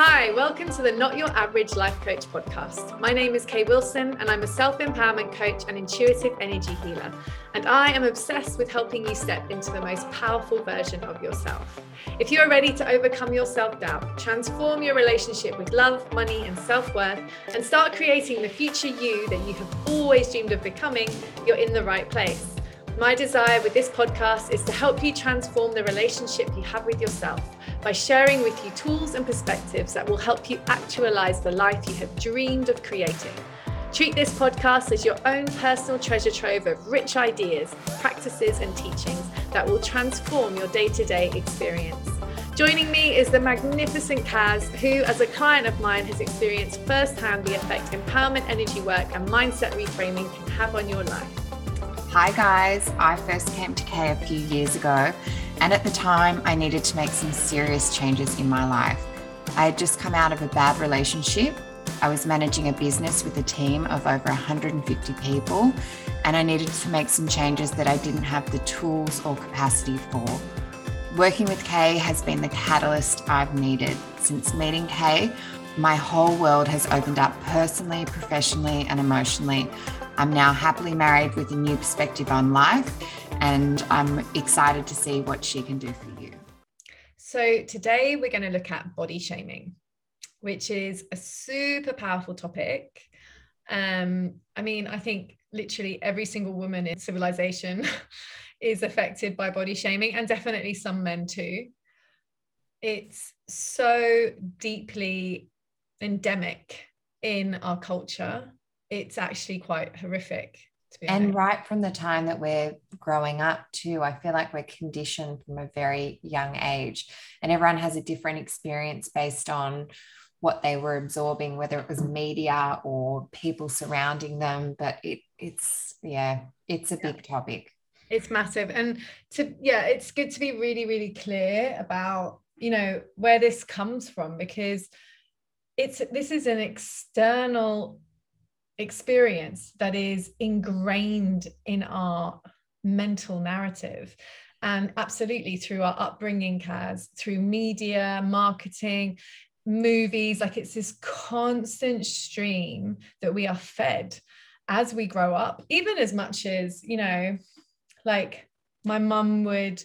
Hi, welcome to the Not Your Average Life Coach podcast. My name is Kay Wilson, and I'm a self empowerment coach and intuitive energy healer. And I am obsessed with helping you step into the most powerful version of yourself. If you are ready to overcome your self doubt, transform your relationship with love, money, and self worth, and start creating the future you that you have always dreamed of becoming, you're in the right place. My desire with this podcast is to help you transform the relationship you have with yourself by sharing with you tools and perspectives that will help you actualize the life you have dreamed of creating. Treat this podcast as your own personal treasure trove of rich ideas, practices, and teachings that will transform your day to day experience. Joining me is the magnificent Kaz, who, as a client of mine, has experienced firsthand the effect empowerment energy work and mindset reframing can have on your life. Hi, guys. I first came to Kay a few years ago, and at the time, I needed to make some serious changes in my life. I had just come out of a bad relationship. I was managing a business with a team of over 150 people, and I needed to make some changes that I didn't have the tools or capacity for. Working with Kay has been the catalyst I've needed. Since meeting Kay, my whole world has opened up personally, professionally, and emotionally. I'm now happily married with a new perspective on life, and I'm excited to see what she can do for you. So, today we're going to look at body shaming, which is a super powerful topic. Um, I mean, I think literally every single woman in civilization is affected by body shaming, and definitely some men too. It's so deeply endemic in our culture it's actually quite horrific and honest. right from the time that we're growing up too i feel like we're conditioned from a very young age and everyone has a different experience based on what they were absorbing whether it was media or people surrounding them but it it's yeah it's a yeah. big topic it's massive and to yeah it's good to be really really clear about you know where this comes from because it's this is an external experience that is ingrained in our mental narrative. And absolutely through our upbringing Kaz through media marketing movies like it's this constant stream that we are fed as we grow up even as much as you know like my mum would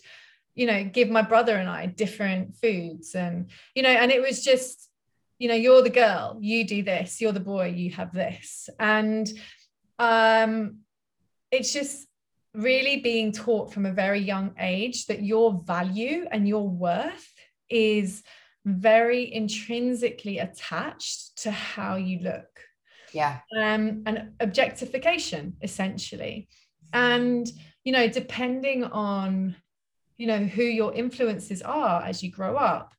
you know give my brother and I different foods and you know and it was just you know you're the girl you do this you're the boy you have this. And um it's just really being taught from a very young age that your value and your worth is very intrinsically attached to how you look. Yeah. Um and objectification essentially. And you know depending on you know who your influences are as you grow up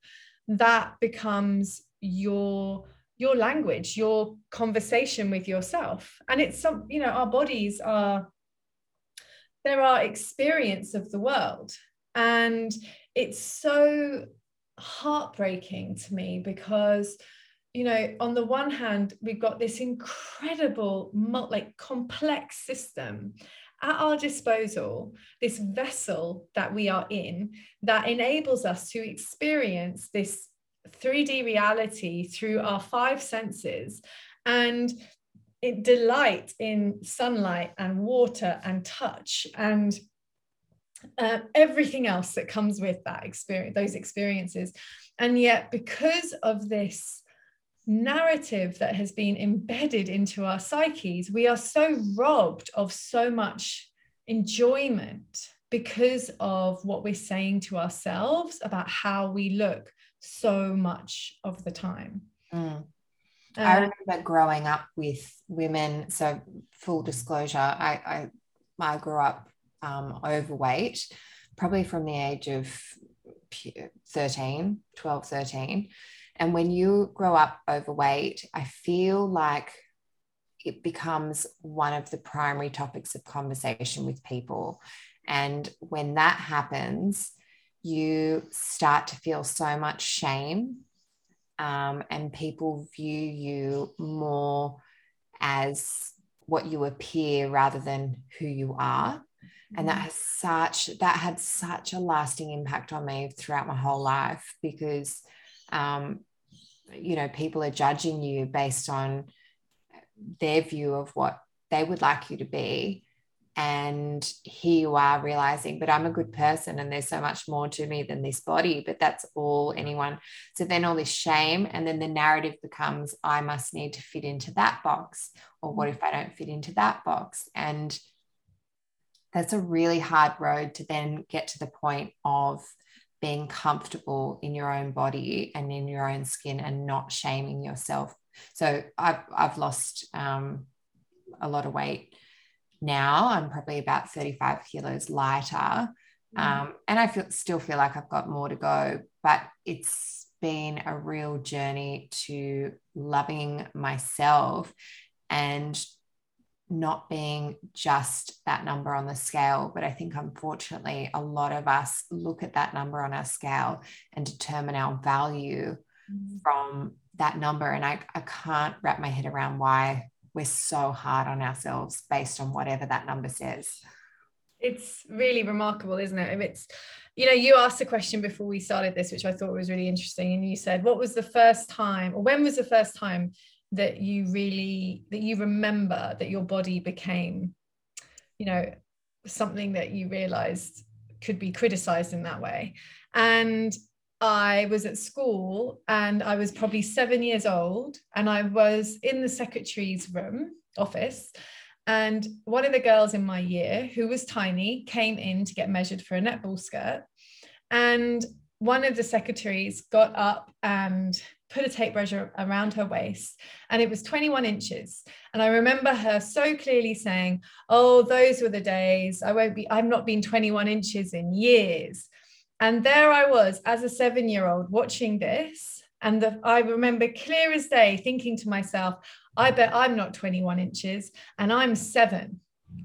that becomes your your language your conversation with yourself. And it's some you know our bodies are there are experience of the world. And it's so heartbreaking to me because you know on the one hand we've got this incredible like complex system at our disposal this vessel that we are in that enables us to experience this 3D reality through our five senses and it delight in sunlight and water and touch and uh, everything else that comes with that experience, those experiences. And yet, because of this narrative that has been embedded into our psyches, we are so robbed of so much enjoyment because of what we're saying to ourselves about how we look so much of the time. Mm. I um, remember growing up with women. So, full disclosure, I I, I grew up um, overweight, probably from the age of 13, 12, 13. And when you grow up overweight, I feel like it becomes one of the primary topics of conversation with people. And when that happens, you start to feel so much shame um, and people view you more as what you appear rather than who you are and that mm-hmm. has such that had such a lasting impact on me throughout my whole life because um, you know people are judging you based on their view of what they would like you to be and here you are realizing but i'm a good person and there's so much more to me than this body but that's all anyone so then all this shame and then the narrative becomes i must need to fit into that box or what if i don't fit into that box? And that's a really hard road to then get to the point of being comfortable in your own body and in your own skin and not shaming yourself. So i've, I've lost um, a lot of weight now I'm probably about 35 kilos lighter. Mm. Um, and I feel still feel like I've got more to go, but it's been a real journey to loving myself and not being just that number on the scale. But I think unfortunately, a lot of us look at that number on our scale and determine our value mm. from that number. And I, I can't wrap my head around why we're so hard on ourselves based on whatever that number says. It's really remarkable, isn't it? It's, you know, you asked a question before we started this, which I thought was really interesting. And you said, what was the first time, or when was the first time that you really, that you remember that your body became, you know, something that you realized could be criticized in that way? And I was at school and I was probably seven years old and I was in the secretary's room office. And one of the girls in my year, who was tiny, came in to get measured for a netball skirt. And one of the secretaries got up and put a tape measure around her waist and it was 21 inches and i remember her so clearly saying oh those were the days i won't be i've not been 21 inches in years and there I was as a seven year old watching this. And the, I remember clear as day thinking to myself, I bet I'm not 21 inches and I'm seven.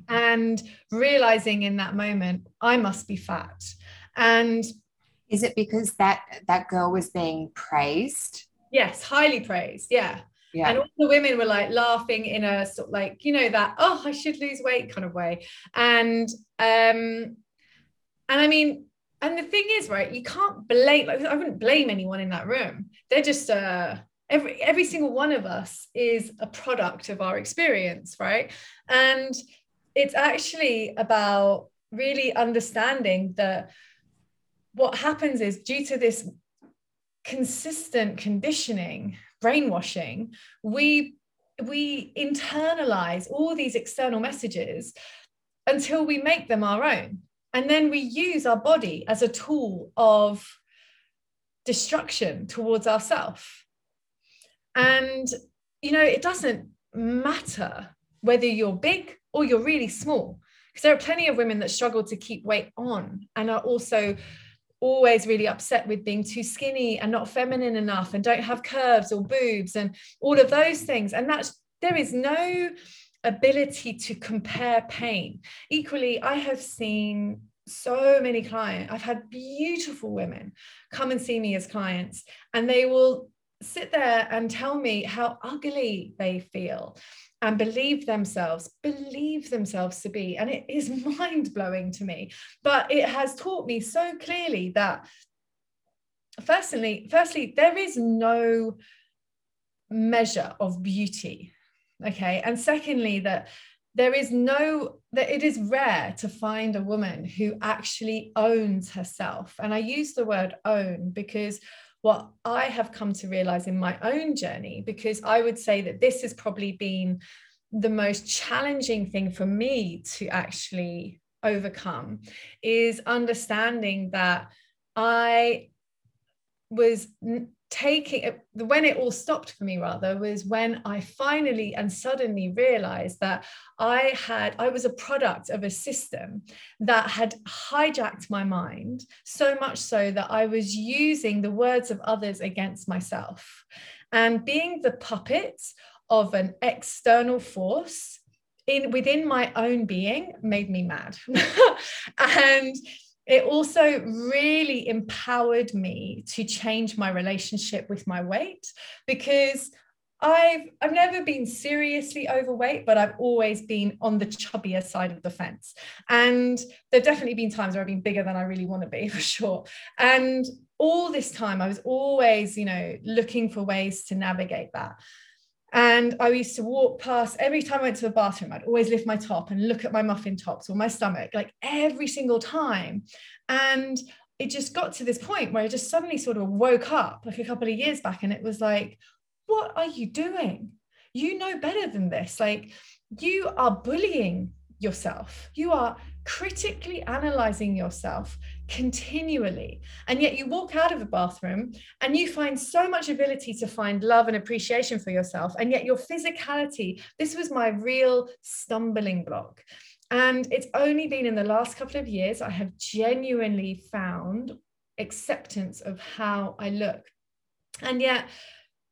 And realizing in that moment, I must be fat. And is it because that that girl was being praised? Yes, highly praised. Yeah. Yeah. And all the women were like laughing in a sort of like, you know, that, oh, I should lose weight kind of way. And um, and I mean, and the thing is right you can't blame like i wouldn't blame anyone in that room. They're just uh every every single one of us is a product of our experience right? And it's actually about really understanding that what happens is due to this consistent conditioning brainwashing we we internalize all these external messages until we make them our own and then we use our body as a tool of destruction towards ourselves. And, you know, it doesn't matter whether you're big or you're really small, because there are plenty of women that struggle to keep weight on and are also always really upset with being too skinny and not feminine enough and don't have curves or boobs and all of those things. And that's, there is no ability to compare pain. Equally, I have seen so many clients, I've had beautiful women come and see me as clients, and they will sit there and tell me how ugly they feel and believe themselves, believe themselves to be. And it is mind blowing to me. But it has taught me so clearly that, firstly, firstly, there is no measure of beauty okay and secondly that there is no that it is rare to find a woman who actually owns herself. And i use the word own because what i have come to realize in my own journey because i would say that this has probably been the most challenging thing for me to actually overcome is understanding that i was taking uh, when it all stopped for me rather was when i finally and suddenly realized that i had i was a product of a system that had hijacked my mind so much so that i was using the words of others against myself. And being the puppet of an external force in within my own being made me mad. And it also really empowered me to change my relationship with my weight because I've I've never been seriously overweight, but I've always been on the chubbier side of the fence. And there've definitely been times where I've been bigger than I really want to be for sure. And all this time I was always, you know, looking for ways to navigate that. And I used to walk past every time I went to the bathroom, I'd always lift my top and look at my muffin tops or my stomach, like every single time. And it just got to this point where I just suddenly sort of woke up like a couple of years back and it was like, what are you doing? You know better than this. Like, you are bullying yourself. You are critically analyzing yourself continually. And yet you walk out of the bathroom and you find so much ability to find love and appreciation for yourself. And yet your physicality, this was my real stumbling block. And it's only been in the last couple of years I have genuinely found acceptance of how I look. And yet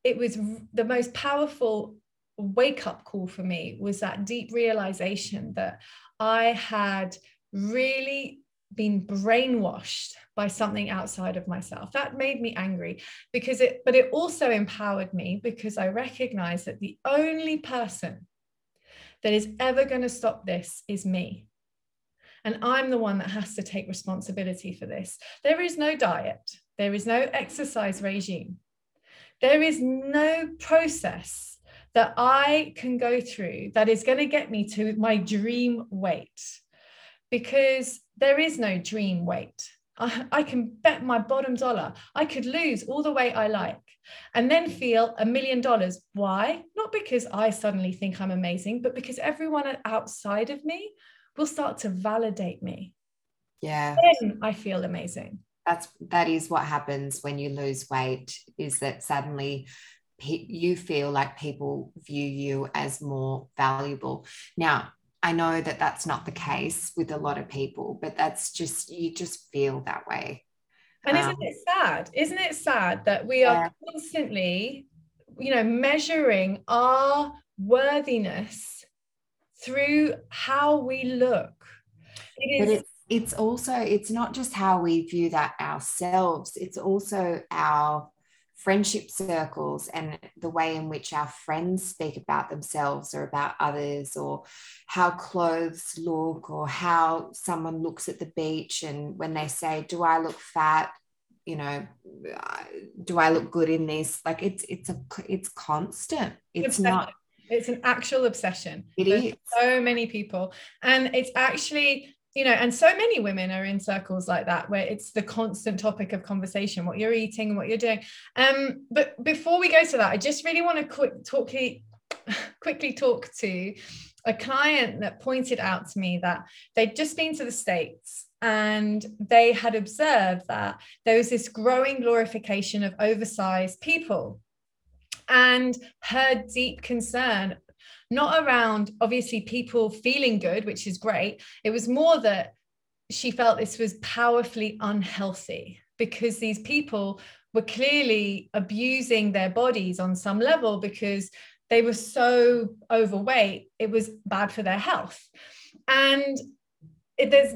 it was the most powerful wake up call for me was that deep realization that I had really been brainwashed by something outside of myself. That made me angry because it but it also empowered me because i recognized that the only person that is ever going to stop this is me. And i'm the one that has to take responsibility for this. There is no diet. There is no exercise regime. There is no process that I can go through that is going to get me to my dream weight because there is no dream weight. I, I, can bet my bottom dollar I could lose all the weight I like and then feel a million dollars. Why? Not because I suddenly think I'm amazing, but because everyone outside of me will start to validate me. Yeah. Then I feel amazing that's that is what happens when you lose weight is that suddenly you feel like people view you as more valuable now i know that that's not the case with a lot of people but that's just you just feel that way. And isn't um, it sad? Isn't it sad that we are yeah. constantly you know measuring our worthiness through how we look? It is it's also it's not just how we view that ourselves it's also our friendship circles and the way in which our friends speak about themselves or about others or how clothes look or how someone looks at the beach and when they say do i look fat? You know uh, do i look good in this? Like it's it's a it's constant. It's not it's an actual obsession It There's is. so many people. And it's actually you know and so many women are in circles like that where it's the constant topic of conversation what you're eating and what you're doing. Um but before we go to that i just really want to quick talk quickly talk to a client that pointed out to me that they'd just been to the states and they had observed that there was this growing glorification of oversized people. And her deep concern not around obviously people feeling good, which is great. It was more that she felt this was powerfully unhealthy because these people were clearly abusing their bodies on some level because they were so overweight, it was bad for their health. And it, there's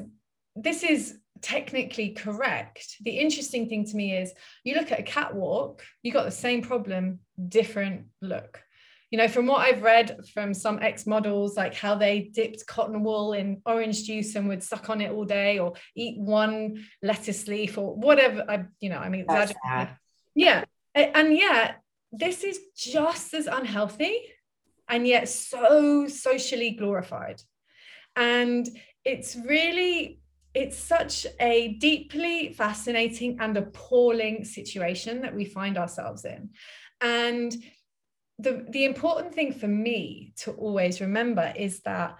this is technically correct. The interesting thing to me is you look at a catwalk, you got the same problem, different look you know, from what I've read from some ex models, like how they dipped cotton wool in orange juice and would suck on it all day or eat one lettuce leaf or whatever. I, you know, I mean, yeah. And yet, this is just as unhealthy and yet so socially glorified. And it's really it's such a deeply fascinating and appalling situation that we find ourselves in. And the, the important thing for me to always remember is that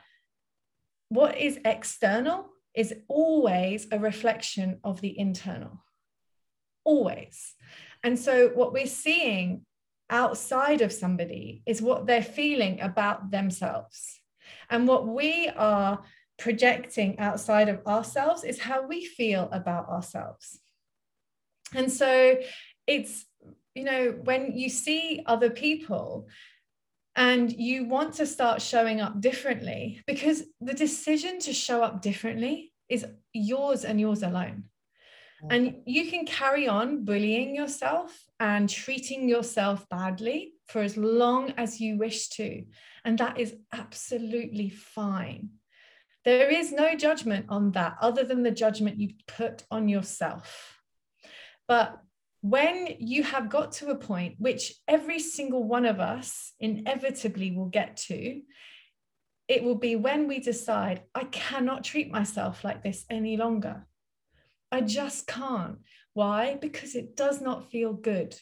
what is external is always a reflection of the internal. Always. And so, what we're seeing outside of somebody is what they're feeling about themselves. And what we are projecting outside of ourselves is how we feel about ourselves. And so, it's you know, when you see other people and you want to start showing up differently, because the decision to show up differently is yours and yours alone. And you can carry on bullying yourself and treating yourself badly for as long as you wish to. And that is absolutely fine. There is no judgment on that other than the judgment you put on yourself. But when you have got to a point, which every single one of us inevitably will get to, it will be when we decide, I cannot treat myself like this any longer. I just can't. Why? Because it does not feel good.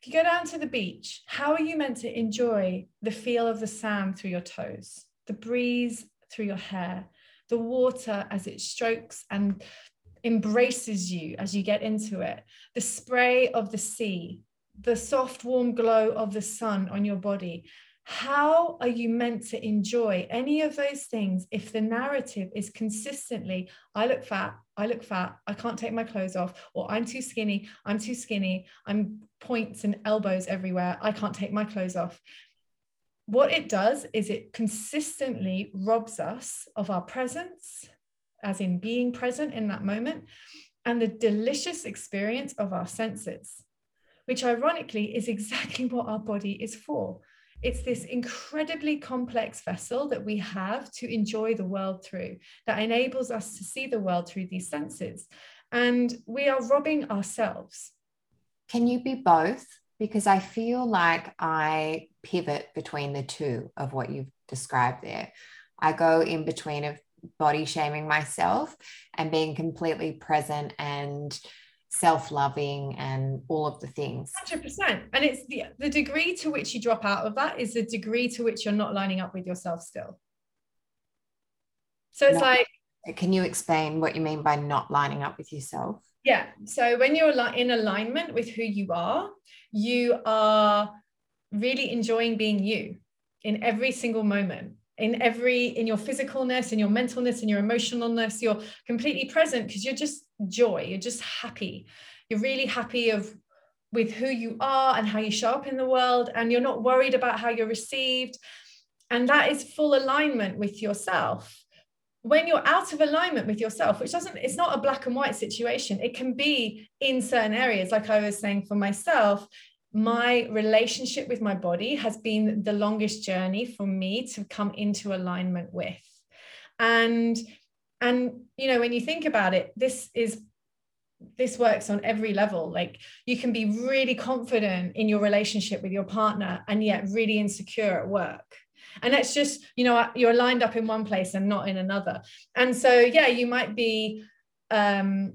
If you go down to the beach, how are you meant to enjoy the feel of the sand through your toes, the breeze through your hair, the water as it strokes and embraces you as you get into it, the spray of the sea, the soft, warm glow of the sun on your body? How are you meant to enjoy any of those things if the narrative is consistently, I look fat, I look fat, I can't take my clothes off, or I'm too skinny, I'm too skinny, I'm points and elbows everywhere, I can't take my clothes off. What it does is it consistently robs us of our presence, as in being present in that moment, and the delicious experience of our senses, which ironically is exactly what our body is for. It's this incredibly complex vessel that we have to enjoy the world through that enables us to see the world through these senses. And we are robbing ourselves. Can you be both? Because I feel like I pivot between the two of what you've described there. I go in between of body shaming myself and being completely present and self-loving and all of the things. 100% and it's the, the degree to which you drop out of that is the degree to which you're not lining up with yourself still. So it's no. like can you explain what you mean by not lining up with yourself? Yeah. So when you're in alignment with who you are you are really enjoying being you in every single moment in every in your physicalness in your mentalness in your emotionalness you're completely present because you're just joy you're just happy. You're really happy of with who you are and how you show up in the world and you're not worried about how you're received. And that is full alignment with yourself. When you're out of alignment with yourself which doesn't it's not a black and white situation it can be in certain areas. Like i was saying for myself my relationship with my body has been the longest journey for me to come into alignment with. And and you know when you think about it this is this works on every level. Like you can be really confident in your relationship with your partner and yet really insecure at work. And that's just you know you're lined up in one place and not in another. And so yeah you might be um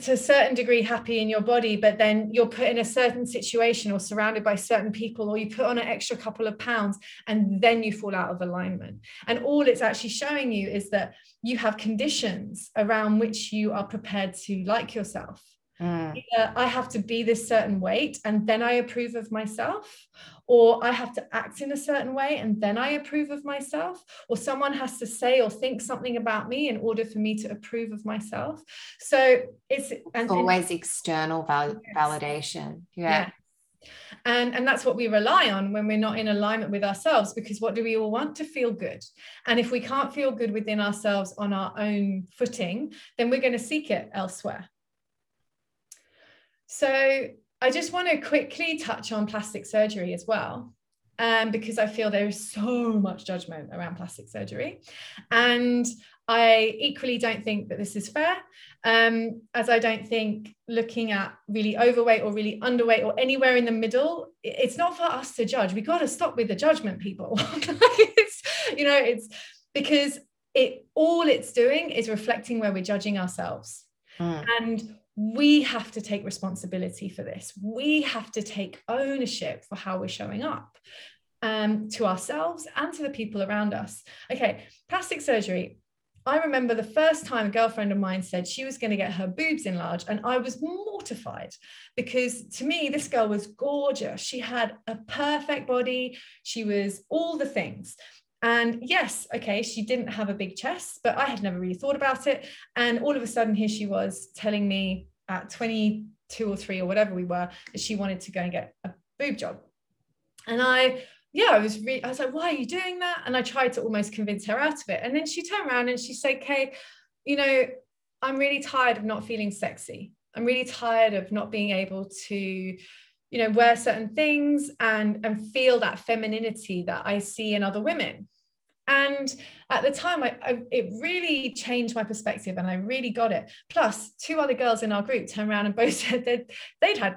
to a certain degree happy in your body but then you're put in a certain situation or surrounded by certain people or you put on an extra couple of pounds and then you fall out of alignment. And all it's actually showing you is that you have conditions around which you are prepared to like yourself Mm. Either I have to be this certain weight and then I approve of myself, or I have to act in a certain way and then I approve of myself, or someone has to say or think something about me in order for me to approve of myself. So it's, and, always and, external val- yes. validation. Yeah. And, and that's what we rely on when we're not in alignment with ourselves because what do we all want to feel good and if we can't feel good within ourselves on our own footing then we're going to seek it elsewhere so I just want to quickly touch on plastic surgery as well. Um, because I feel there is so much judgment around plastic surgery. And I equally don't think that this is fair, um, as I don't think looking at really overweight or really underweight or anywhere in the middle, it's not for us to judge. We got to stop with the judgment, people. it's, you know, it's because it all it's doing is reflecting where we're judging ourselves. Mm. And we have to take responsibility for this. We have to take ownership for how we're showing up um, to ourselves and to the people around us. Okay, plastic surgery. I remember the first time a girlfriend of mine said she was going to get her boobs enlarged, and I was mortified because to me, this girl was gorgeous. She had a perfect body, she was all the things. And yes, okay, she didn't have a big chest, but I had never really thought about it. And all of a sudden, here she was telling me at 22 or three or whatever we were that she wanted to go and get a boob job. And I, yeah, I was really, I was like, why are you doing that? And I tried to almost convince her out of it. And then she turned around and she said, Kay, you know, I'm really tired of not feeling sexy. I'm really tired of not being able to, you know, wear certain things and and feel that femininity that I see in other women. And at the time, I, I, it really changed my perspective and I really got it. Plus, two other girls in our group turned around and both said that they'd had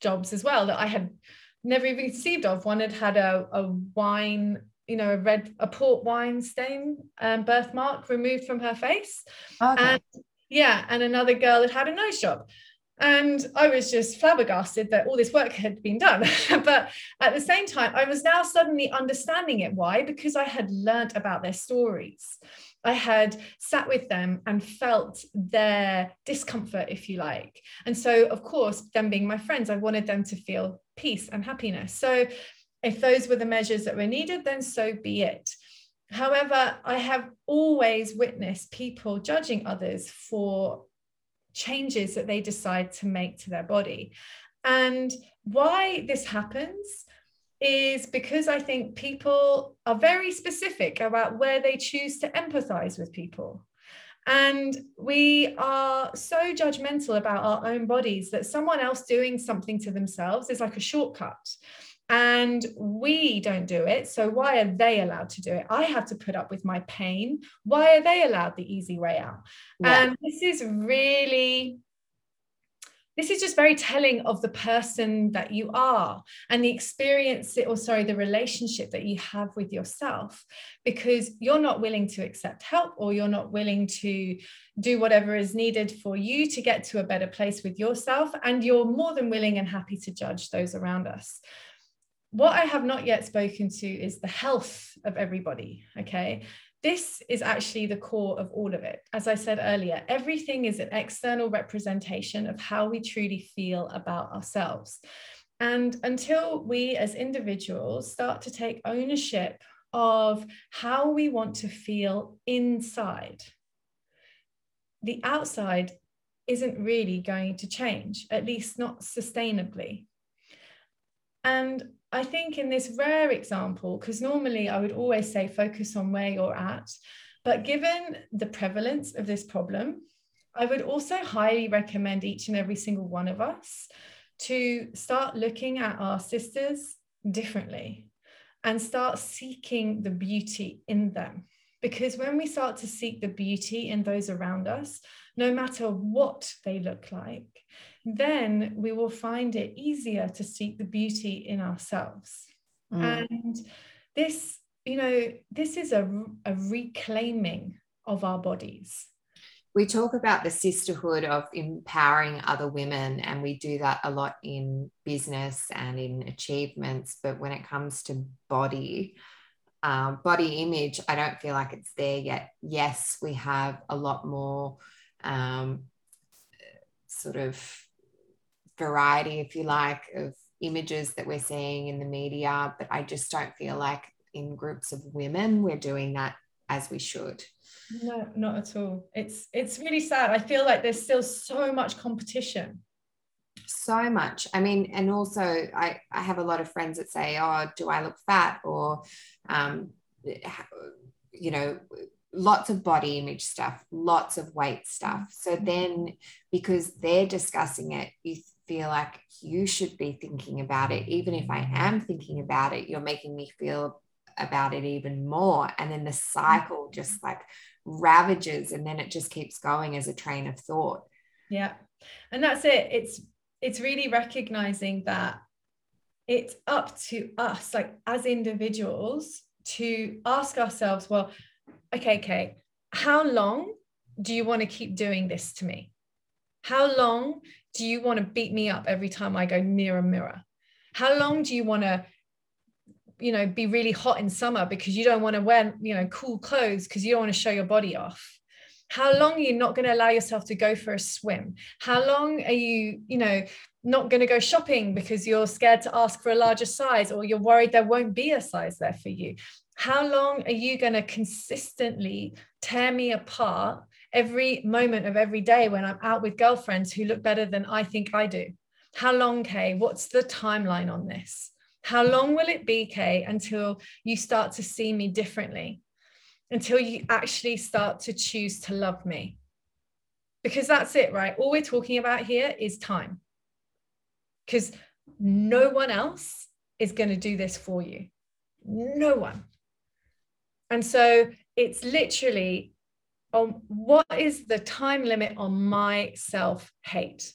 jobs as well that I had never even conceived of. One had had a, a wine, you know, a red, a port wine stain um, birthmark removed from her face. Okay. And yeah, and another girl had had a nose job. And I was just flabbergasted that all this work had been done. but at the same time, I was now suddenly understanding it. Why? Because I had learnt about their stories. I had sat with them and felt their discomfort, if you like. And so, of course, them being my friends, I wanted them to feel peace and happiness. So, if those were the measures that were needed, then so be it. However, I have always witnessed people judging others for changes that they decide to make to their body. And why this happens is because I think people are very specific about where they choose to empathize with people. And we are so judgmental about our own bodies that someone else doing something to themselves is like a shortcut and we don't do it. So why are they allowed to do it? I have to put up with my pain. Why are they allowed the easy way out? Yeah. And this is really this is just very telling of the person that you are and the experience or sorry the relationship that you have with yourself because you're not willing to accept help or you're not willing to do whatever is needed for you to get to a better place with yourself and you're more than willing and happy to judge those around us what I have not yet spoken to is the health of everybody. Okay. This is actually the core of all of it. As I said earlier, everything is an external representation of how we truly feel about ourselves. And until we as individuals start to take ownership of how we want to feel inside, the outside isn't really going to change, at least not sustainably. And I think in this rare example, because normally I would always say focus on where you're at, but given the prevalence of this problem, I would also highly recommend each and every single one of us to start looking at our sisters differently and start seeking the beauty in them. Because when we start to seek the beauty in those around us, no matter what they look like, then we will find it easier to seek the beauty in ourselves. Mm. And this, you know, this is a, a reclaiming of our bodies. We talk about the sisterhood of empowering other women, and we do that a lot in business and in achievements. But when it comes to body, um, body image, I don't feel like it's there yet. Yes, we have a lot more um, sort of variety, if you like, of images that we're seeing in the media, but I just don't feel like in groups of women we're doing that as we should. No, not at all. It's it's really sad. I feel like there's still so much competition. So much. I mean, and also I, I have a lot of friends that say, Oh, do I look fat? Or um, you know, lots of body image stuff, lots of weight stuff. So mm-hmm. then because they're discussing it, you feel like you should be thinking about it. Even if I am thinking about it, you're making me feel about it even more. And then the cycle just like ravages and then it just keeps going as a train of thought. Yeah. And that's it. It's it's really recognizing that it's up to us, like as individuals, to ask ourselves, well, okay, okay, how long do you want to keep doing this to me? How long do you want to beat me up every time I go near a mirror? How long do you want to, you know, be really hot in summer because you don't want to wear, you know, cool clothes because you don't want to show your body off? How long are you not going to allow yourself to go for a swim? How long are you, you know, not going to go shopping because you're scared to ask for a larger size or you're worried there won't be a size there for you? How long are you going to consistently tear me apart every moment of every day when I'm out with girlfriends who look better than I think I do. How long, Kay? What's the timeline on this? How long will it be, Kay, until you start to see me differently? Until you actually start to choose to love me? because that's it, right? All we're talking about here is time. Because no one else is going to do this for you. No one. And so it's literally on what is the time limit on my self hate?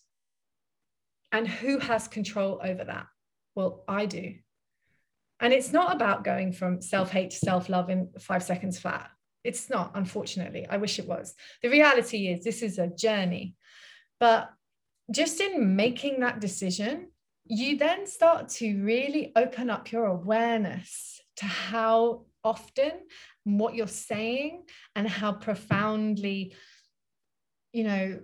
And who has control over that? Well, I do. And it's not about going from self hate to self love in five seconds flat. It's not, unfortunately. I wish it was. The reality is, this is a journey. But just in making that decision, you then start to really open up your awareness to how often what you're saying and how profoundly, you know,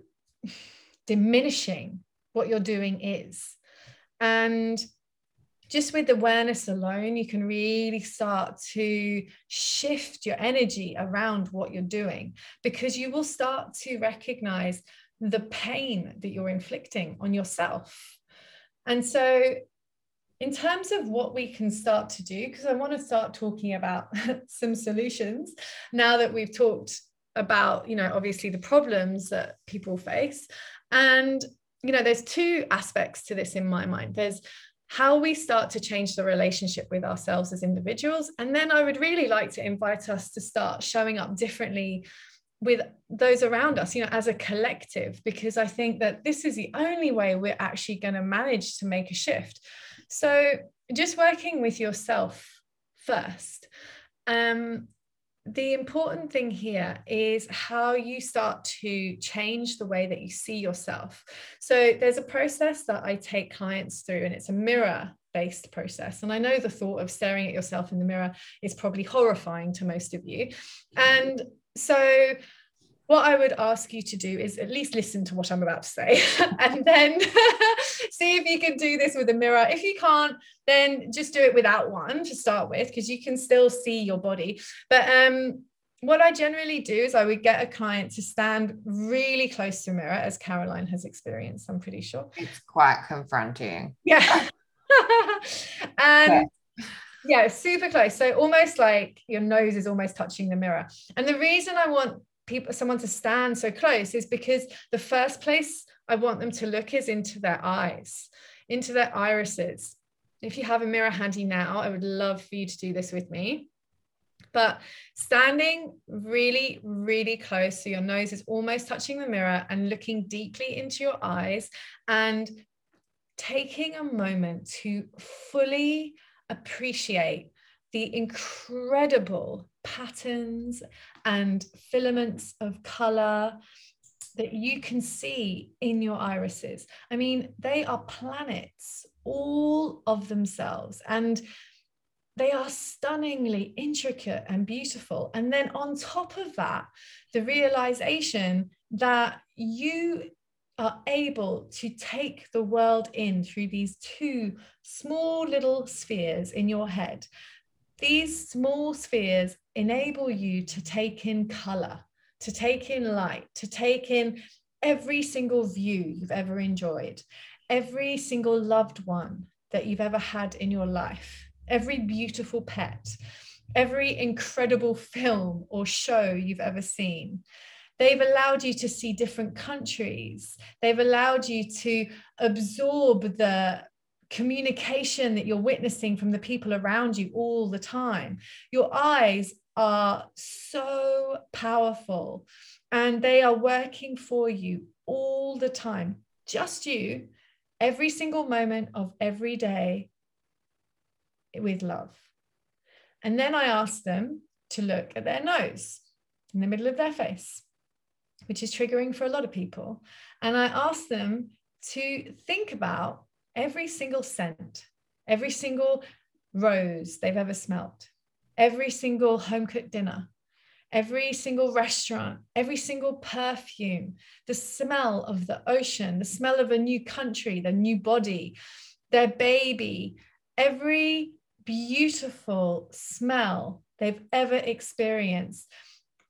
diminishing what you're doing is. And just with awareness alone, you can really start to shift your energy around what you're doing because you will start to recognize the pain that you're inflicting on yourself. And so, in terms of what we can start to do, because I want to start talking about some solutions now that we've talked about, you know, obviously the problems that people face. And, you know, there's two aspects to this in my mind. There's how we start to change the relationship with ourselves as individuals. And then I would really like to invite us to start showing up differently with those around us, you know, as a collective, because I think that this is the only way we're actually going to manage to make a shift. So just working with yourself first. Um, the important thing here is how you start to change the way that you see yourself. So there's a process that I take clients through, and it's a mirror based process. And I know the thought of staring at yourself in the mirror is probably horrifying to most of you. And so what I would ask you to do is at least listen to what I'm about to say and then see if you can do this with a mirror. If you can't, then just do it without one to start with, because you can still see your body. But um, what I generally do is I would get a client to stand really close to a mirror, as Caroline has experienced, I'm pretty sure. It's quite confronting. Yeah. and yeah, super close. So almost like your nose is almost touching the mirror. And the reason I want people someone to stand so close is because the first place I want them to look is into their eyes, into their irises. If you have a mirror handy now, I would love for you to do this with me. But standing really, really close, so your nose is almost touching the mirror and looking deeply into your eyes and taking a moment to fully appreciate the incredible patterns and filaments of color that you can see in your irises. I mean, they are planets, all of themselves. And they are stunningly intricate and beautiful. And then on top of that, the realization that you are able to take the world in through these two small little spheres in your head these small spheres enable you to take in color, to take in light, to take in every single view you've ever enjoyed, every single loved one that you've ever had in your life, every beautiful pet, every incredible film or show you've ever seen. They've allowed you to see different countries. They've allowed you to absorb the communication that you're witnessing from the people around you all the time. Your eyes are so powerful and they are working for you all the time, just you, every single moment of every day with love. And then I ask them to look at their nose in the middle of their face, which is triggering for a lot of people. And I ask them to think about every single scent, every single rose they've ever smelt, every single home cooked dinner, every single restaurant, every single perfume, the smell of the ocean, the smell of a new country, the new body, their baby, every beautiful smell they've ever experienced,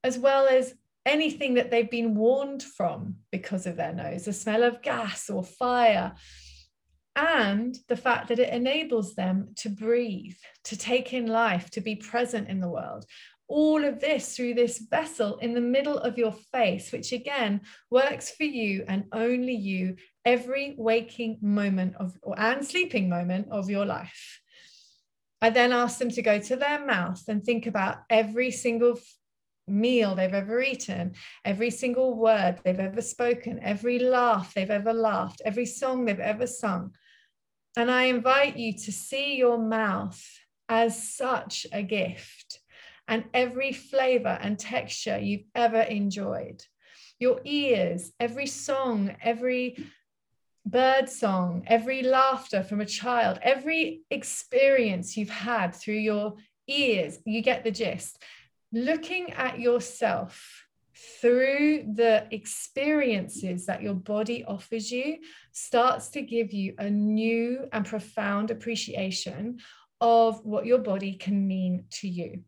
as well as anything that they've been warned from because of their nose, the smell of gas or fire, and the fact that it enables them to breathe, to take in life, to be present in the world. all of this through this vessel in the middle of your face, which again works for you and only you every waking moment of and sleeping moment of your life. I then ask them to go to their mouth and think about every single meal they've ever eaten, every single word they've ever spoken, every laugh they've ever laughed, every song they've ever sung. And I invite you to see your mouth as such a gift and every flavor and texture you've ever enjoyed. Your ears, every song, every bird song, every laughter from a child, every experience you've had through your ears, you get the gist. Looking at yourself through the experiences that your body offers you starts to give you a new and profound appreciation of what your body can mean to you.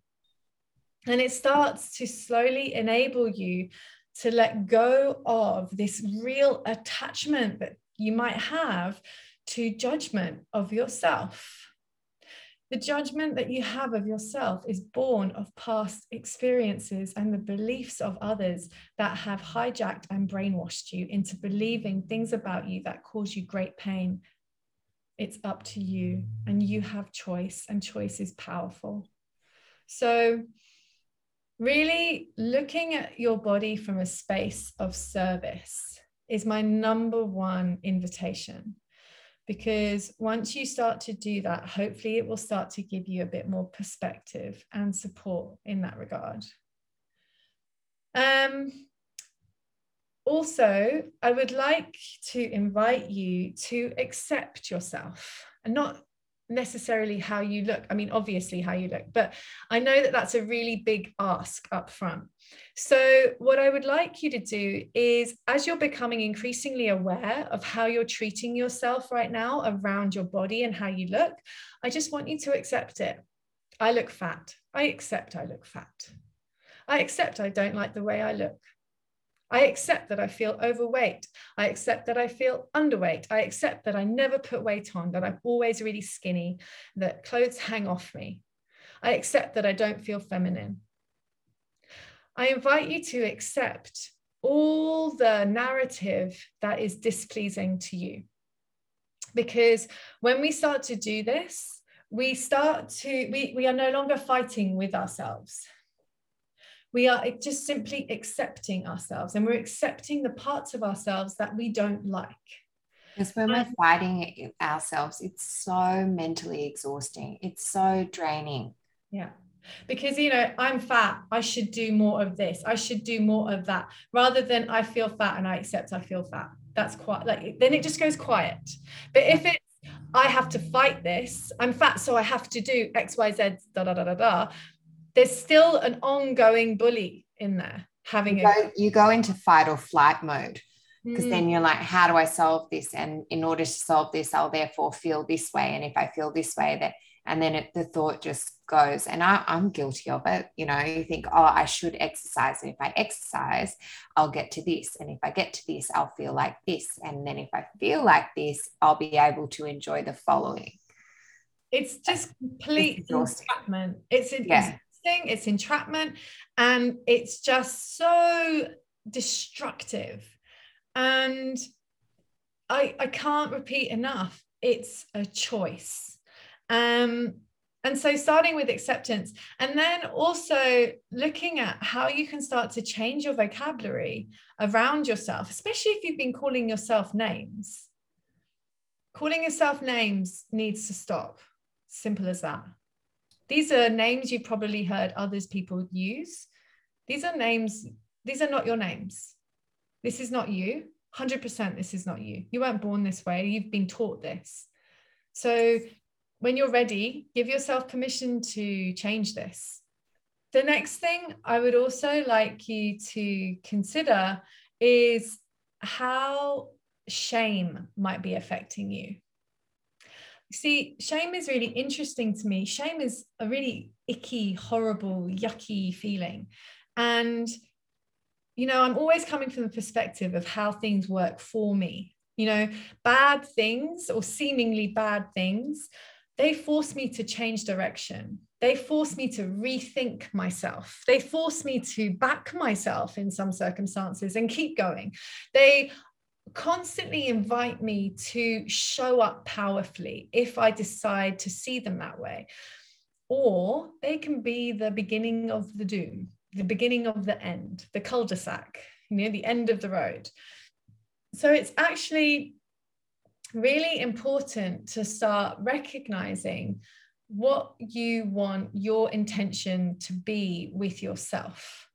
And it starts to slowly enable you to let go of this real attachment that you might have to judgment of yourself. The judgment that you have of yourself is born of past experiences and the beliefs of others that have hijacked and brainwashed you into believing things about you that cause you great pain. It's up to you, and you have choice, and choice is powerful. So, really looking at your body from a space of service is my number one invitation because once you start to do that, hopefully it will start to give you a bit more perspective and support in that regard. Um, also, I would like to invite you to accept yourself and not necessarily how you look. I mean, obviously how you look, but I know that that's a really big ask up front. So, what I would like you to do is, as you're becoming increasingly aware of how you're treating yourself right now around your body and how you look, I just want you to accept it. I look fat. I accept I look fat. I accept I don't like the way I look. I accept that I feel overweight. I accept that I feel underweight. I accept that I never put weight on, that I'm always really skinny, that clothes hang off me. I accept that I don't feel feminine. I invite you to accept all the narrative that is displeasing to you. Because when we start to do this, we start to, we, we are no longer fighting with ourselves we are just simply accepting ourselves and we're accepting the parts of ourselves that we don't like. Because when we're um, fighting ourselves, it's so mentally exhausting. It's so draining. Yeah. Because, you know, I'm fat. I should do more of this. I should do more of that rather than I feel fat and I accept I feel fat. That's quite like, then it just goes quiet. But if it's, I have to fight this, I'm fat, so I have to do X, Y, Z, da, da, da, da, da there's still an ongoing bully in there having you go, you go into fight or flight mode because mm. then you're like how do i solve this? And in order to solve this i'll therefore feel this way. And if i feel this way that and then it, the thought just goes. And I, i'm guilty of it. You know you think oh i should exercise. And if i exercise i'll get to this. And if i get to this i'll feel like this. And then if i feel like this i'll be able to enjoy the following. It's just complete it's entrapment. It's, yeah it's entrapment, and it's just so destructive. And I, I can't repeat enough, it's a choice. Um, and so starting with acceptance and then also looking at how you can start to change your vocabulary around yourself, especially if you've been calling yourself names. Calling yourself names needs to stop. Simple as that. These are names you've probably heard others people use. These are names, these are not your names. This is not you. 100% this is not you. You weren't born this way. You've been taught this. So when you're ready, give yourself permission to change this. The next thing I would also like you to consider is how shame might be affecting you. See, shame is really interesting to me. Shame is a really icky, horrible, yucky feeling. And, you know, I'm always coming from the perspective of how things work for me. You know, bad things or seemingly bad things, they force me to change direction. They force me to rethink myself. They force me to back myself in some circumstances and keep going. They constantly invite me to show up powerfully if I decide to see them that way. Or they can be the beginning of the doom, the beginning of the end, the cul de sac, you know, the end of the road. So it's actually really important to start recognizing what you want your intention to be with yourself.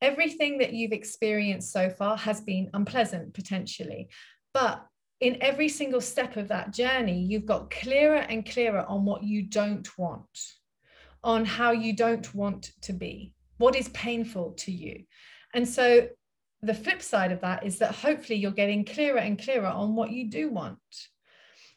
Everything that you've experienced so far has been unpleasant potentially, but in every single step of that journey, you've got clearer and clearer on what you don't want, on how you don't want to be, what is painful to you. And so the flip side of that is that hopefully you're getting clearer and clearer on what you do want.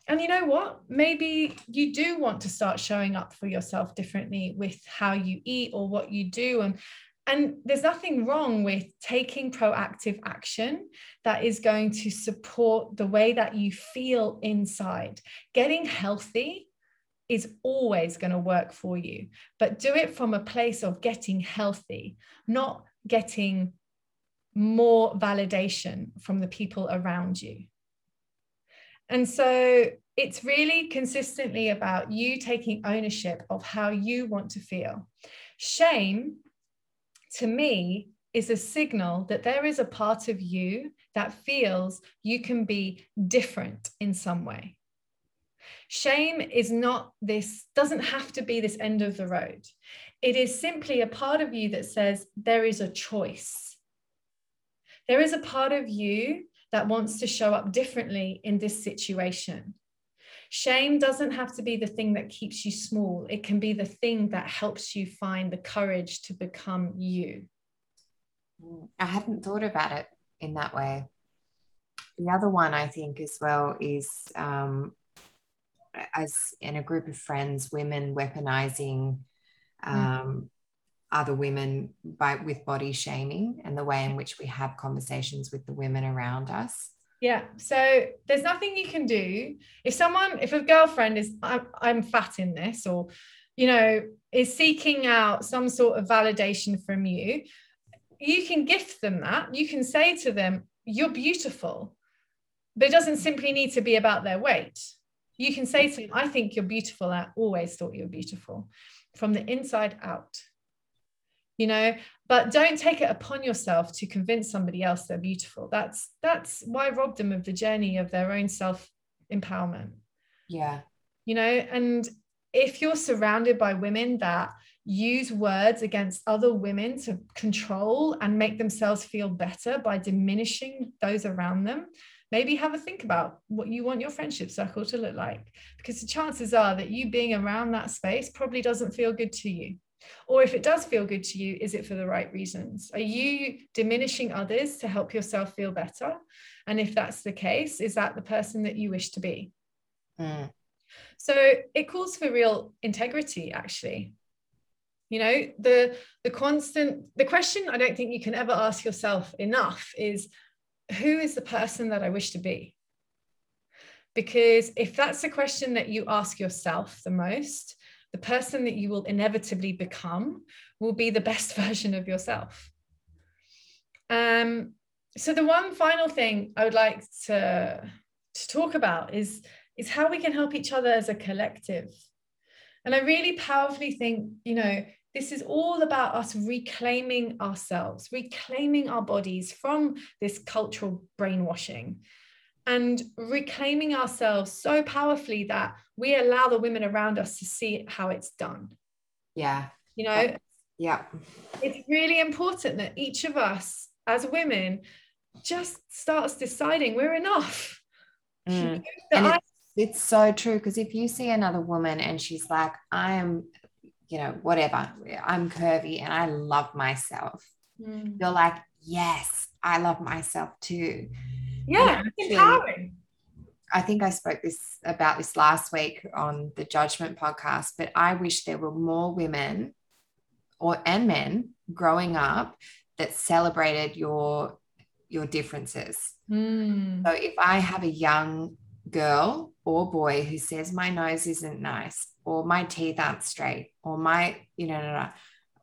And you know what? Maybe you do want to start showing up for yourself differently with how you eat or what you do. And, and there's nothing wrong with taking proactive action that is going to support the way that you feel inside. Getting healthy is always going to work for you, but do it from a place of getting healthy, not getting more validation from the people around you. And so it's really consistently about you taking ownership of how you want to feel. Shame, to me, is a signal that there is a part of you that feels you can be different in some way. Shame is not this, doesn't have to be this end of the road. It is simply a part of you that says there is a choice there is a part of you that wants to show up differently in this situation. Shame doesn't have to be the thing that keeps you small, it can be the thing that helps you find the courage to become you. I hadn't thought about it in that way. The other one I think as well is um, as in a group of friends, women weaponizing mm. um, other women by with body shaming and the way in which we have conversations with the women around us yeah so there's nothing you can do. If someone if a girlfriend is I'm, I'm fat in this or you know is seeking out some sort of validation from you you can gift them that. You can say to them you're beautiful but it doesn't simply need to be about their weight. You can say to them i think you're beautiful. I always thought you were beautiful from the inside out. You know but don't take it upon yourself to convince somebody else they're beautiful. That's that's why rob them of the journey of their own self empowerment yeah. You know and if you're surrounded by women that use words against other women to control and make themselves feel better by diminishing those around them maybe have a think about what you want your friendship circle to look like. Because the chances are that you being around that space probably doesn't feel good to you or if it does feel good to you, is it for the right reasons? Are you diminishing others to help yourself feel better? And if that's the case, is that the person that you wish to be? Mm. So it calls for real integrity, actually. You know, the the constant the question I don't think you can ever ask yourself enough is who is the person that I wish to be? Because if that's the question that you ask yourself the most, the person that you will inevitably become will be the best version of yourself. Um, so the one final thing I would like to, to talk about is, is how we can help each other as a collective. And I really powerfully think, you know, this is all about us reclaiming ourselves, reclaiming our bodies from this cultural brainwashing and reclaiming ourselves so powerfully that we allow the women around us to see how it's done. Yeah. You know, yeah. It's really important that each of us as women just starts deciding we're enough. Mm. and I- it's, it's so true because if you see another woman and she's like, I am, you know, whatever, I'm curvy and I love myself, mm. you're like, yes, I love myself too yeah actually, empowering I think I spoke this about this last week on the Judgment podcast, but I wish there were more women or and men growing up that celebrated your your differences. Mm. So if I have a young girl or boy who says my nose isn't nice or my teeth aren't straight or my, you know, no, no,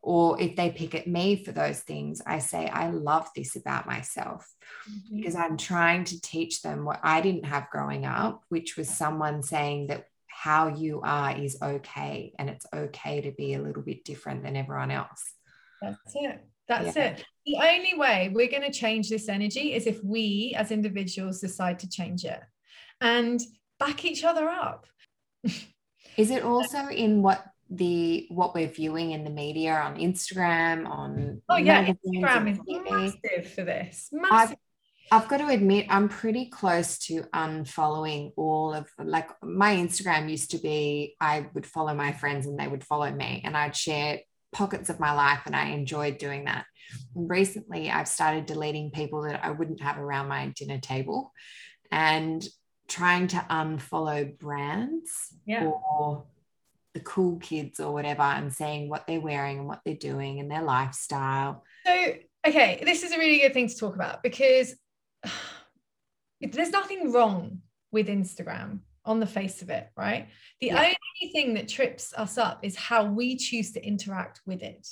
or if they pick at me for those things, I say, I love this about myself mm-hmm. because I'm trying to teach them what I didn't have growing up, which was someone saying that how you are is okay and it's okay to be a little bit different than everyone else. That's it. That's yeah. it. The only way we're going to change this energy is if we as individuals decide to change it and back each other up. is it also in what the what we're viewing in the media on Instagram on oh yeah Instagram is massive for this massive. I've, I've got to admit I'm pretty close to unfollowing all of like my Instagram used to be I would follow my friends and they would follow me and I'd share pockets of my life and I enjoyed doing that. And recently I've started deleting people that I wouldn't have around my dinner table and trying to unfollow brands yeah. or the cool kids or whatever and seeing what they're wearing and what they're doing and their lifestyle. So, okay, this is a really good thing to talk about because there's nothing wrong with Instagram on the face of it, right? The yeah. only thing that trips us up is how we choose to interact with it.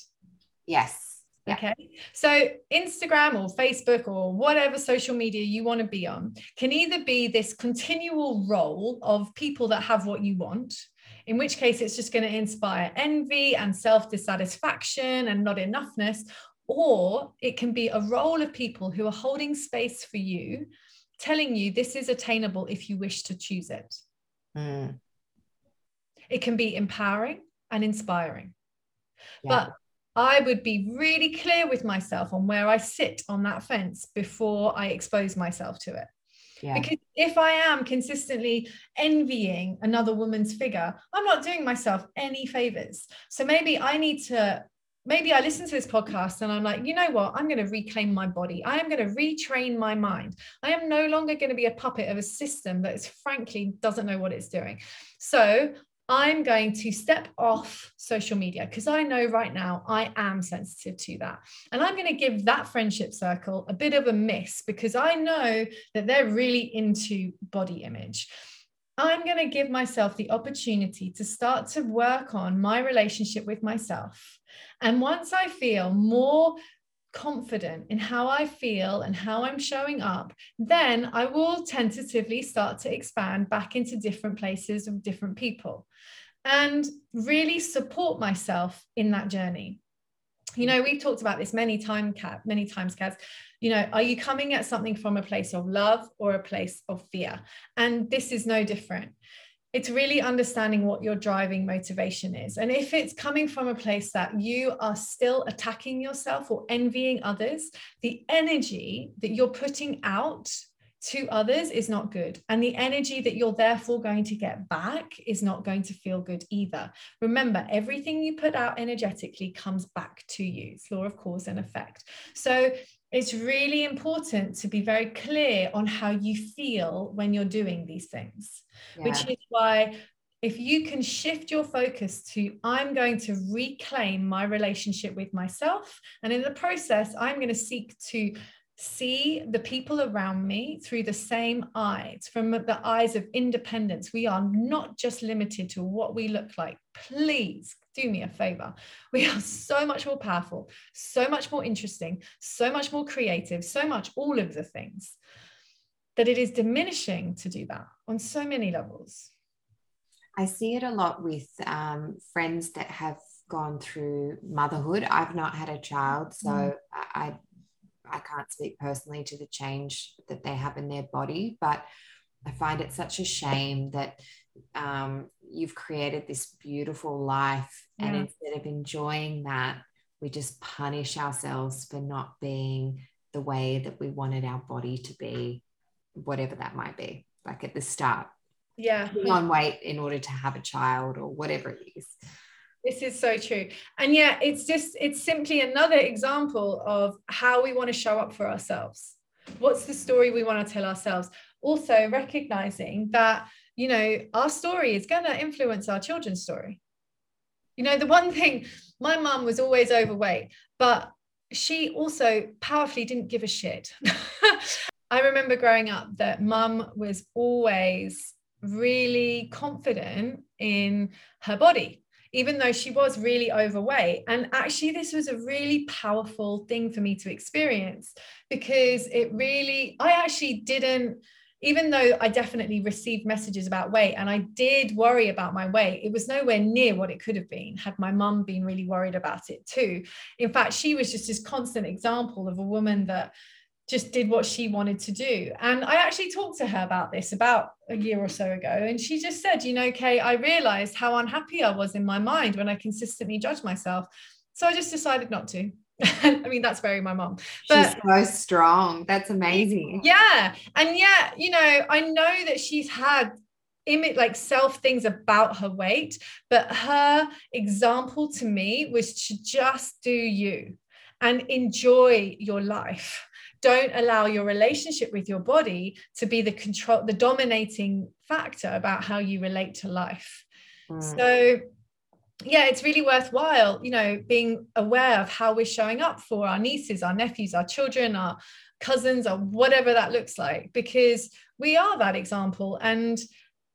Yes. Yeah. Okay. So Instagram or Facebook or whatever social media you want to be on can either be this continual role of people that have what you want, in which case it's just going to inspire envy and self dissatisfaction and not enoughness. Or it can be a role of people who are holding space for you, telling you this is attainable if you wish to choose it. Mm. It can be empowering and inspiring. Yeah. But I would be really clear with myself on where I sit on that fence before I expose myself to it. Yeah. Because if I am consistently envying another woman's figure, I'm not doing myself any favors. So maybe I need to, maybe I listen to this podcast and I'm like, you know what? I'm going to reclaim my body. I am going to retrain my mind. I am no longer going to be a puppet of a system that is frankly doesn't know what it's doing. So I'm going to step off social media because I know right now I am sensitive to that. And I'm going to give that friendship circle a bit of a miss because I know that they're really into body image. I'm going to give myself the opportunity to start to work on my relationship with myself. And once I feel more confident in how I feel and how I'm showing up, then I will tentatively start to expand back into different places with different people and really support myself in that journey. You know, we've talked about this many times, Kat, many times, Kat. You know, are you coming at something from a place of love or a place of fear? And this is no different it's really understanding what your driving motivation is. And if it's coming from a place that you are still attacking yourself or envying others, the energy that you're putting out to others is not good. And the energy that you're therefore going to get back is not going to feel good either. Remember, everything you put out energetically comes back to you. It's law of cause and effect. So it's really important to be very clear on how you feel when you're doing these things, yeah. which is why if you can shift your focus to, I'm going to reclaim my relationship with myself. And in the process, I'm going to seek to see the people around me through the same eyes, from the eyes of independence. We are not just limited to what we look like. Please do me a favor. We are so much more powerful, so much more interesting, so much more creative, so much all of the things that it is diminishing to do that on so many levels. I see it a lot with um, friends that have gone through motherhood. I've not had a child, so mm. I I can't speak personally to the change that they have in their body, but I find it such a shame that um, you've created this beautiful life, yeah. and instead of enjoying that, we just punish ourselves for not being the way that we wanted our body to be, whatever that might be, like at the start. Yeah. on weight in order to have a child or whatever it is. This is so true. And yeah, it's just, it's simply another example of how we want to show up for ourselves. What's the story we want to tell ourselves? Also, recognizing that, you know, our story is going to influence our children's story. You know, the one thing, my mum was always overweight, but she also powerfully didn't give a shit. I remember growing up that mum was always really confident in her body even though she was really overweight. And actually, this was a really powerful thing for me to experience because it really, I actually didn't. Even though I definitely received messages about weight and I did worry about my weight, it was nowhere near what it could have been had my mum been really worried about it too. In fact, she was just this constant example of a woman that just did what she wanted to do. And I actually talked to her about this about a year or so ago. And she just said, you know, Kay, I realized how unhappy I was in my mind when I consistently judged myself. So I just decided not to. I mean, that's very my mom. But, she's so strong. That's amazing. Yeah. And yet, you know, I know that she's had image like self things about her weight, but her example to me was to just do you and enjoy your life don't allow your relationship with your body to be the control the dominating factor about how you relate to life. Mm. so yeah it's really worthwhile you know being aware of how we're showing up for our nieces our nephews our children our cousins or whatever that looks like because we are that example. And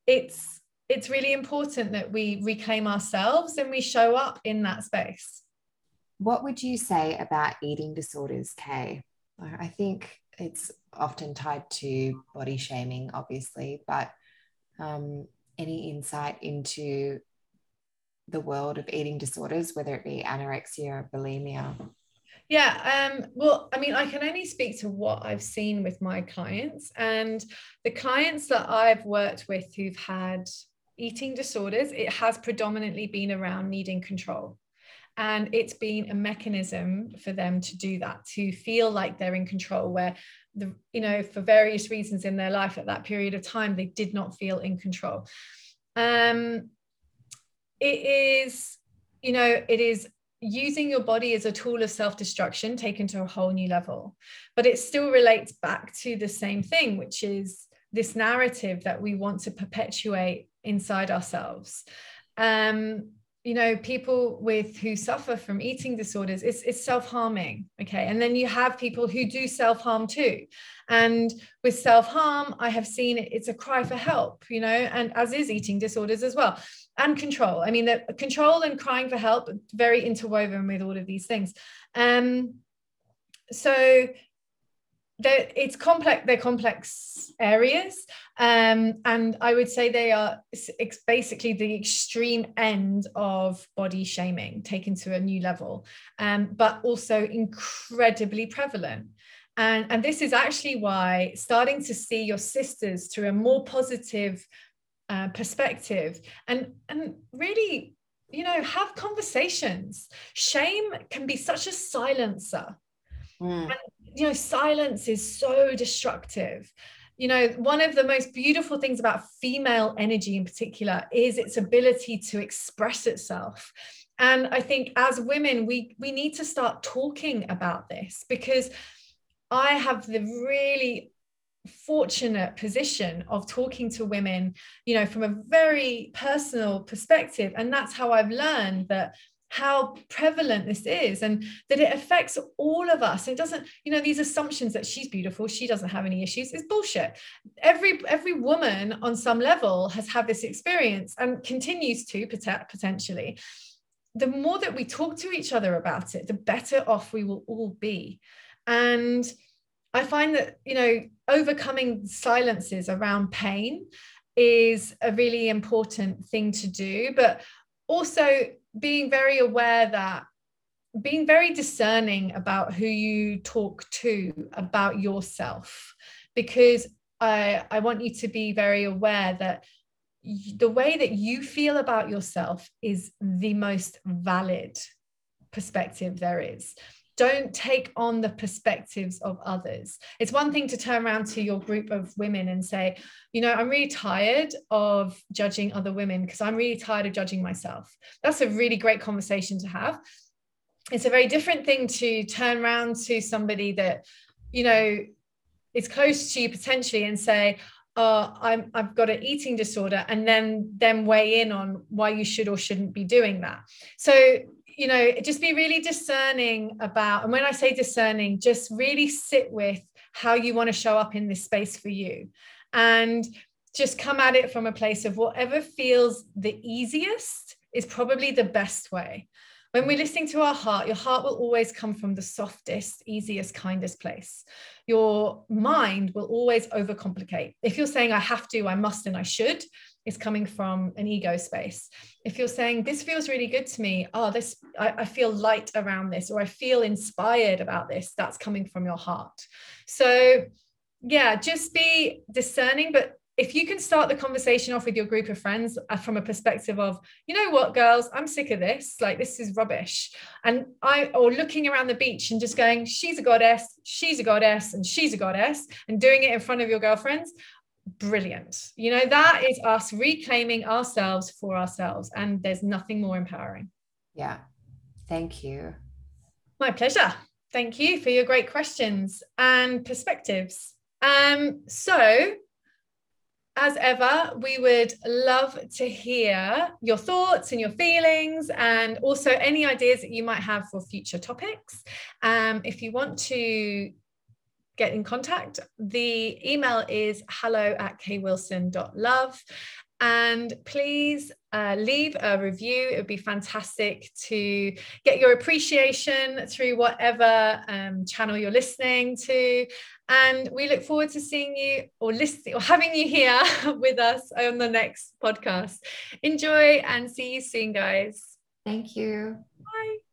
it's it's really important that we reclaim ourselves and we show up in that space. What would you say about eating disorders kay I think it's often tied to body shaming, obviously, but um, any insight into the world of eating disorders, whether it be anorexia or bulimia? Yeah, um, well, I mean, I can only speak to what I've seen with my clients. And the clients that I've worked with who've had eating disorders, it has predominantly been around needing control and it's been a mechanism for them to do that to feel like they're in control where the you know for various reasons in their life at that period of time they did not feel in control. Um it is you know it is using your body as a tool of self-destruction taken to a whole new level. But it still relates back to the same thing which is this narrative that we want to perpetuate inside ourselves. Um you know people with who suffer from eating disorders it's, it's self-harming okay? And then you have people who do self-harm too. And with self-harm i have seen it, it's a cry for help you know and as is eating disorders as well. And control i mean the control and crying for help very interwoven with all of these things. Um so they're, it's complex they're complex areas um, and i would say they are it's basically the extreme end of body shaming taken to a new level um, but also incredibly prevalent. And and this is actually why starting to see your sisters through a more positive uh, perspective and and really you know have conversations. Shame can be such a silencer. Mm. You know, silence is so destructive. You know, one of the most beautiful things about female energy in particular is its ability to express itself. And I think as women, we we need to start talking about this because I have the really fortunate position of talking to women you know from a very personal perspective and that's how i've learned that how prevalent this is and that it affects all of us. It doesn't you know these assumptions that she's beautiful she doesn't have any issues is bullshit. Every every woman on some level has had this experience and continues to potentially. The more that we talk to each other about it the better off we will all be. And i find that you know overcoming silences around pain is a really important thing to do but also being very aware that being very discerning about who you talk to about yourself. Because I, I want you to be very aware that the way that you feel about yourself is the most valid perspective there is don't take on the perspectives of others. It's one thing to turn around to your group of women and say, you know, I'm really tired of judging other women because I'm really tired of judging myself. That's a really great conversation to have. It's a very different thing to turn around to somebody that, you know, is close to you potentially and say, uh, I'm, I've got an eating disorder, and then then weigh in on why you should or shouldn't be doing that. So you know, just be really discerning about, and when I say discerning, just really sit with how you want to show up in this space for you. And just come at it from a place of whatever feels the easiest is probably the best way. When we're listening to our heart, your heart will always come from the softest, easiest, kindest place. Your mind will always overcomplicate. If you're saying, I have to, I must, and I should, it's coming from an ego space. If you're saying, this feels really good to me, oh, this, I, I feel light around this, or I feel inspired about this, that's coming from your heart. So, yeah, just be discerning, but if you can start the conversation off with your group of friends uh, from a perspective of you know what girls? I'm sick of this. Like this is rubbish. And i or looking around the beach and just going she's a goddess. She's a goddess. And she's a goddess. And doing it in front of your girlfriends brilliant. You know that is us reclaiming ourselves for ourselves and there's nothing more empowering. Yeah. Thank you. My pleasure. Thank you for your great questions and perspectives. Um so as ever, we would love to hear your thoughts and your feelings, and also any ideas that you might have for future topics. Um, if you want to get in contact, the email is hello at kwilson.love. And please uh, leave a review. It would be fantastic to get your appreciation through whatever um, channel you're listening to. And we look forward to seeing you or listening or having you here with us on the next podcast. Enjoy and see you soon, guys. Thank you. Bye.